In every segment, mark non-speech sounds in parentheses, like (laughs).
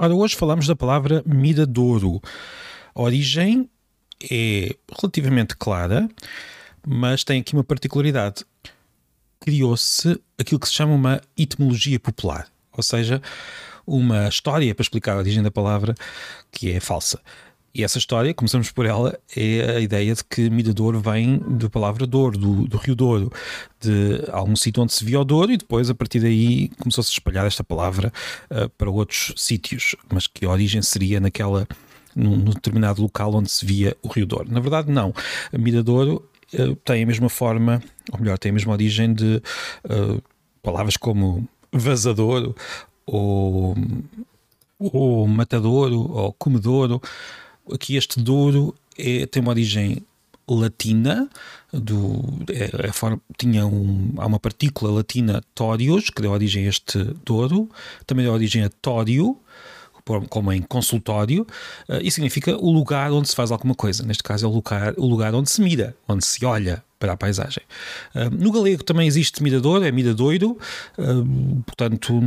Ora, hoje falamos da palavra miradouro. A origem é relativamente clara, mas tem aqui uma particularidade. Criou-se aquilo que se chama uma etimologia popular, ou seja, uma história para explicar a origem da palavra que é falsa. E essa história, começamos por ela, é a ideia de que Mirador vem da palavra Douro, do, do Rio Douro, de algum sítio onde se via o Douro, e depois, a partir daí, começou-se a espalhar esta palavra uh, para outros sítios, mas que a origem seria naquela, num, num, determinado local onde se via o Rio Douro. Na verdade, não. Miradouro uh, tem a mesma forma, ou melhor, tem a mesma origem de uh, palavras como vazador ou, ou matadouro ou comedouro aqui este Douro é, tem uma origem latina, do, é, é tinha um, há uma partícula latina tórios, que deu origem a este Douro, também deu origem a tório, como em consultório, uh, e significa o lugar onde se faz alguma coisa. Neste caso é o lugar, o lugar onde se mira, onde se olha para a paisagem. Uh, no galego também existe mirador, é miradoiro, uh, portanto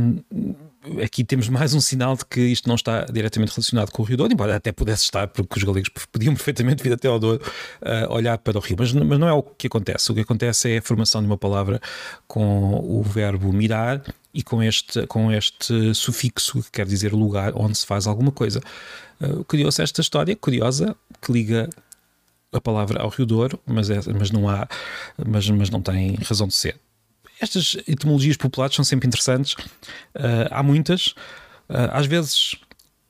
aqui temos mais um sinal de que isto não está diretamente relacionado com o Rio Douro, embora até pudesse estar, porque os galegos (laughs) podiam perfeitamente vir até ao Douro uh, olhar para o Rio, mas, mas não é o que acontece. O que acontece é a formação de uma palavra com o verbo mirar e com este, com este sufixo que quer dizer lugar onde se faz alguma coisa. Uh, Criou-se esta história curiosa que liga a palavra ao Rio Douro, mas, é, mas, não há, mas, mas não tem razão de ser. Estas etimologias populares são sempre interessantes, uh, há muitas, uh, às vezes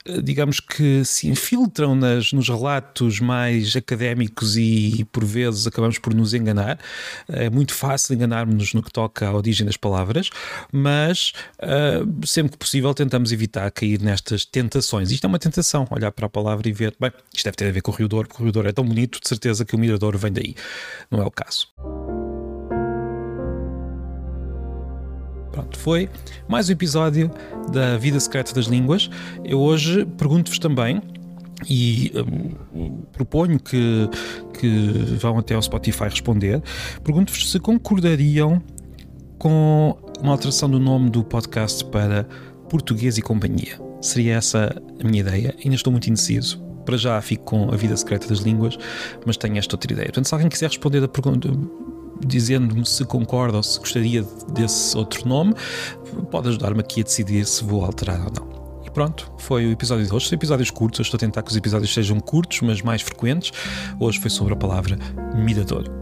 eh, digamos que se infiltram nas, nos relatos mais académicos e por vezes acabamos por nos enganar. É muito fácil enganarmos-nos no que toca à origem das palavras, mas uh, sempre que possível tentamos evitar cair nestas tentações. Isto é uma tentação, olhar para a palavra e ver, bem, isto deve ter a ver com o Rio Douro, porque o Rio Douro é tão bonito, de certeza que o Mirador vem daí. Não é o caso. Pronto, foi mais um episódio da Vida Secreta das Línguas. Eu hoje pergunto-vos também e um, proponho que, que vão até ao Spotify responder. Pergunto-vos se concordariam com uma alteração do nome do podcast para Português e Companhia. Seria essa a minha ideia. Ainda estou muito indeciso. Para já fico com a vida secreta das línguas, mas tenho esta outra ideia. Portanto, se alguém quiser responder a pergunta, dizendo-me se concorda ou se gostaria desse outro nome, pode ajudar-me aqui a decidir se vou alterar ou não. E pronto, foi o episódio de hoje. São episódios curtos, eu estou a tentar que os episódios sejam curtos, mas mais frequentes. Hoje foi sobre a palavra miradouro.